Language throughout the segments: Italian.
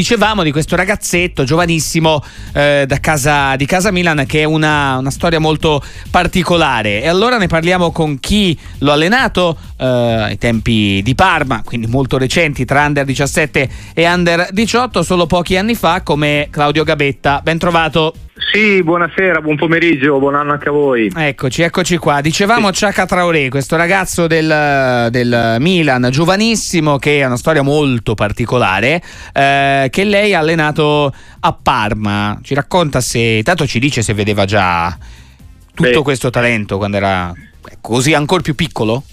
dicevamo di questo ragazzetto giovanissimo eh, casa, di Casa Milan che è una, una, storia molto particolare. E allora ne parliamo con chi lo ha allenato eh, ai tempi di Parma, quindi molto recenti, tra under 17 e under 18, solo pochi anni fa, come Claudio Gabetta. Ben trovato. Sì, buonasera, buon pomeriggio, buon anno anche a voi. Eccoci, eccoci qua. Dicevamo. Ciaca Traoré, questo ragazzo del, del, Milan, giovanissimo, che ha una storia molto particolare, eh, che lei ha allenato a Parma. Ci racconta se, tanto ci dice se vedeva già tutto Beh. questo talento quando era così ancora più piccolo?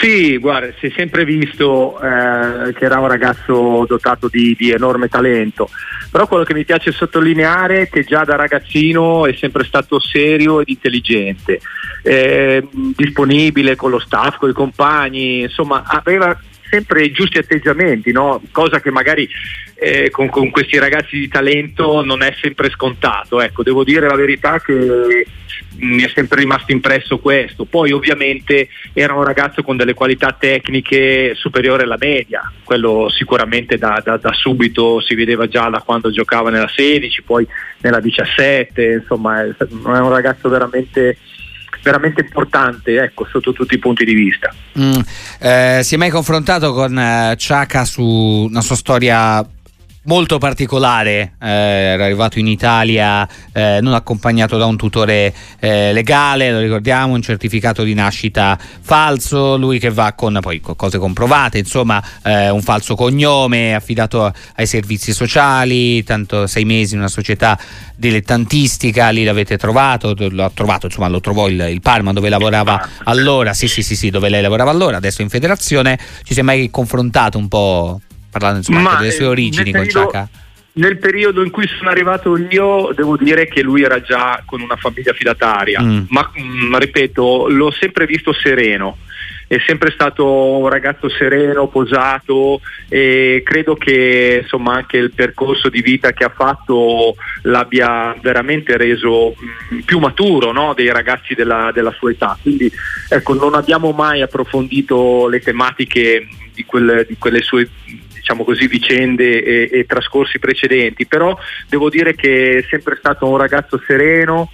Sì, guarda, si è sempre visto eh, che era un ragazzo dotato di, di, enorme talento, però quello che mi piace sottolineare è che già da ragazzino è sempre stato serio ed intelligente, eh, disponibile con lo staff, con i compagni, insomma aveva sempre i giusti atteggiamenti, no? cosa che magari eh, con, con, questi ragazzi di talento non è sempre scontato. Ecco, devo dire la verità che mi è sempre rimasto impresso questo. Poi ovviamente era un ragazzo con delle qualità tecniche superiori alla media, quello sicuramente da, da, da subito si vedeva già da quando giocava nella 16, poi nella 17, insomma è, è un ragazzo veramente veramente importante ecco, sotto tutti i punti di vista. Mm, eh, si è mai confrontato con eh, Ciaca su una sua storia molto particolare, eh, era arrivato in Italia eh, non accompagnato da un tutore eh, legale, lo ricordiamo, un certificato di nascita falso, lui che va con poi cose comprovate, insomma eh, un falso cognome, affidato ai servizi sociali, tanto sei mesi in una società dilettantistica, lì l'avete trovato, l'ha trovato, insomma lo trovò il, il Parma dove lavorava allora, sì sì sì sì, dove lei lavorava allora, adesso in federazione, ci si è mai confrontato un po' parlando insomma, delle sue origini con Ciaca? Nel periodo in cui sono arrivato io, devo dire che lui era già con una famiglia fidataria, mm. ma mh, mm, ripeto, l'ho sempre visto sereno è sempre stato un ragazzo sereno, posato e credo che insomma, anche il percorso di vita che ha fatto l'abbia veramente reso mh, mm, più maturo no? dei ragazzi della, della, sua età. Quindi ecco, non abbiamo mai approfondito le tematiche di quelle, di quelle sue diciamo così, vicende e, e trascorsi precedenti, però devo dire che è sempre stato un ragazzo sereno,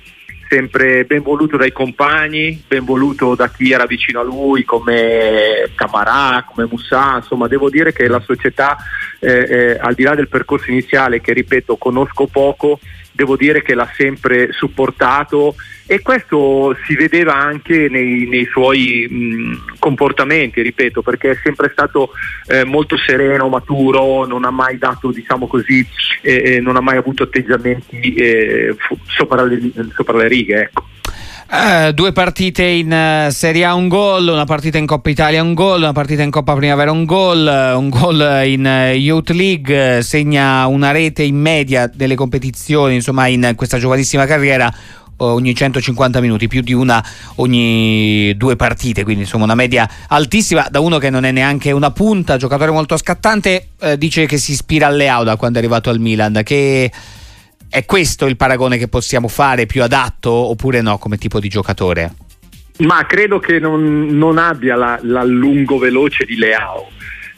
sempre ben voluto dai compagni, ben voluto da chi era vicino a lui come Camarà, come Mussà, insomma devo dire che la società eh, eh, al di là del percorso iniziale che ripeto conosco poco, devo dire che l'ha sempre supportato e questo si vedeva anche nei, nei suoi mh, comportamenti, ripeto, perché è sempre stato eh, molto sereno, maturo, non ha mai dato, diciamo così, eh, eh non ha mai avuto atteggiamenti eh, sopra le, sopra, le, righe. Ecco. Uh, due partite in uh, Serie A un gol, una partita in Coppa Italia un gol, una partita in Coppa Primavera un gol, uh, un gol in Youth League, segna una rete in media delle competizioni, insomma in questa giovanissima carriera ogni 150 minuti, più di una ogni due partite, quindi insomma una media altissima da uno che non è neanche una punta, giocatore molto scattante, dice che si ispira alle Auda quando è arrivato al Milan, che è questo il paragone che possiamo fare più adatto oppure no come tipo di giocatore? Ma credo che non, non abbia la, la, lungo veloce di Leao.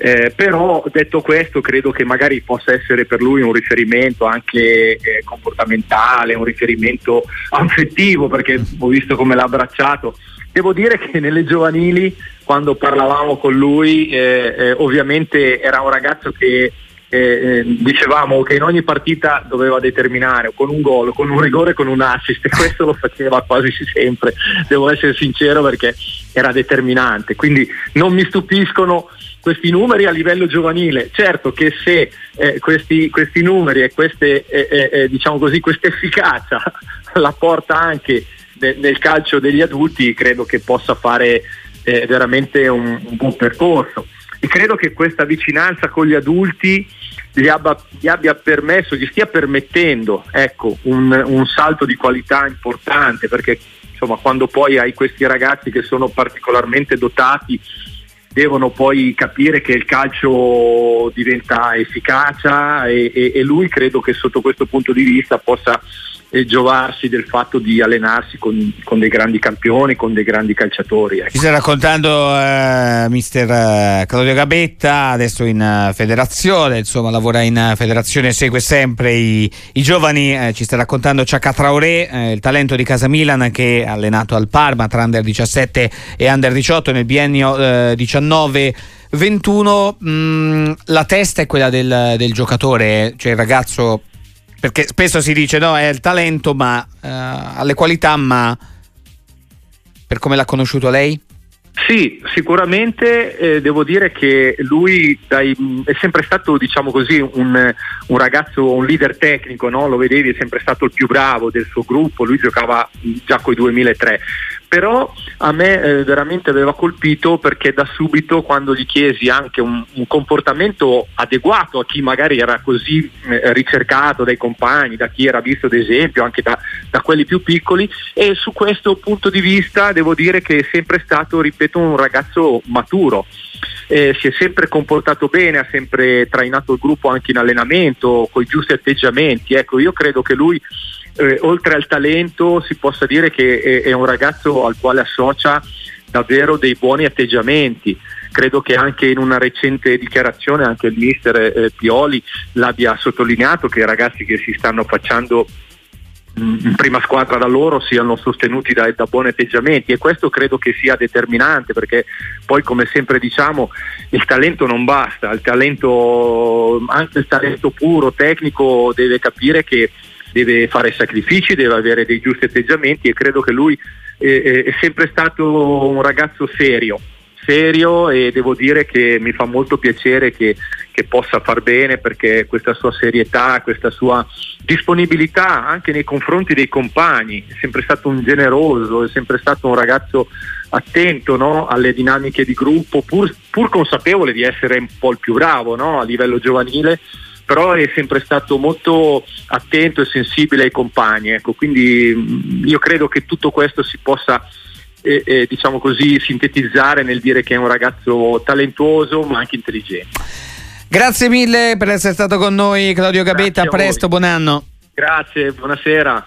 Eh, però detto questo credo che magari possa essere per lui un riferimento anche eh, comportamentale, un riferimento affettivo perché ho visto come l'ha abbracciato. Devo dire che nelle giovanili quando parlavamo con lui eh, eh ovviamente era un ragazzo che eh, dicevamo che in ogni partita doveva determinare con un gol, con un rigore, con un assist. E questo lo faceva quasi sempre, devo essere sincero perché era determinante, quindi non mi stupiscono questi numeri a livello giovanile, certo che se eh, questi, questi, numeri e queste, eh, eh, eh diciamo così, questa efficacia la porta anche nel, nel calcio degli adulti, credo che possa fare eh, veramente un, un buon percorso e credo che questa vicinanza con gli adulti gli abbia, gli abbia permesso, gli stia permettendo ecco, un, un, salto di qualità importante perché insomma, quando poi hai questi ragazzi che sono particolarmente dotati devono poi capire che il calcio diventa efficacia e, e, e lui credo che sotto questo punto di vista possa e giovarsi del fatto di allenarsi con, con, dei grandi campioni, con dei grandi calciatori. Ecco. Ci sta raccontando eh, mister eh, Claudio Gabetta, adesso in uh, federazione, insomma lavora in uh, federazione, segue sempre i, i giovani, eh, ci sta raccontando Ciacca Traoré, eh, il talento di Casa Milan che ha allenato al Parma tra under 17 e under 18 nel biennio 19. 21, mh, la testa è quella del, del giocatore, cioè il ragazzo perché spesso si dice no, è il talento, ma uh, ha le qualità, ma per come l'ha conosciuto lei? Sì, sicuramente eh, devo dire che lui dai, è sempre stato, diciamo così, un, un ragazzo, un leader tecnico, no? lo vedevi, è sempre stato il più bravo del suo gruppo, lui giocava già con i 2003 però a me eh, veramente aveva colpito perché da subito quando gli chiesi anche un, un comportamento adeguato a chi magari era così eh, ricercato dai compagni, da chi era visto ad esempio anche da, da, quelli più piccoli e su questo punto di vista devo dire che è sempre stato, ripeto, un ragazzo maturo. Eh, si è sempre comportato bene, ha sempre trainato il gruppo anche in allenamento, con i giusti atteggiamenti. Ecco, io credo che lui eh, oltre al talento si possa dire che è, è un ragazzo al quale associa davvero dei buoni atteggiamenti credo che anche in una recente dichiarazione anche il mister eh, Pioli l'abbia sottolineato che i ragazzi che si stanno facendo in prima squadra da loro siano sostenuti da, da, buoni atteggiamenti. E questo credo che sia determinante perché poi come sempre diciamo il talento non basta, il talento, anche il talento puro, tecnico deve capire che deve fare sacrifici, deve avere dei giusti atteggiamenti. E credo che lui eh, è sempre stato un ragazzo serio, serio e devo dire che mi fa molto piacere che, che, possa far bene perché questa sua serietà, questa sua disponibilità anche nei confronti dei compagni, è sempre stato un generoso, è sempre stato un ragazzo attento no? alle dinamiche di gruppo, pur, pur, consapevole di essere un po' il più bravo no? a livello giovanile però è sempre stato molto attento e sensibile ai compagni, ecco, quindi mm, io credo che tutto questo si possa eh, eh, diciamo così sintetizzare nel dire che è un ragazzo talentuoso ma anche intelligente. Grazie mille per essere stato con noi Claudio Gabetta, a presto, buon anno. Grazie, buonasera.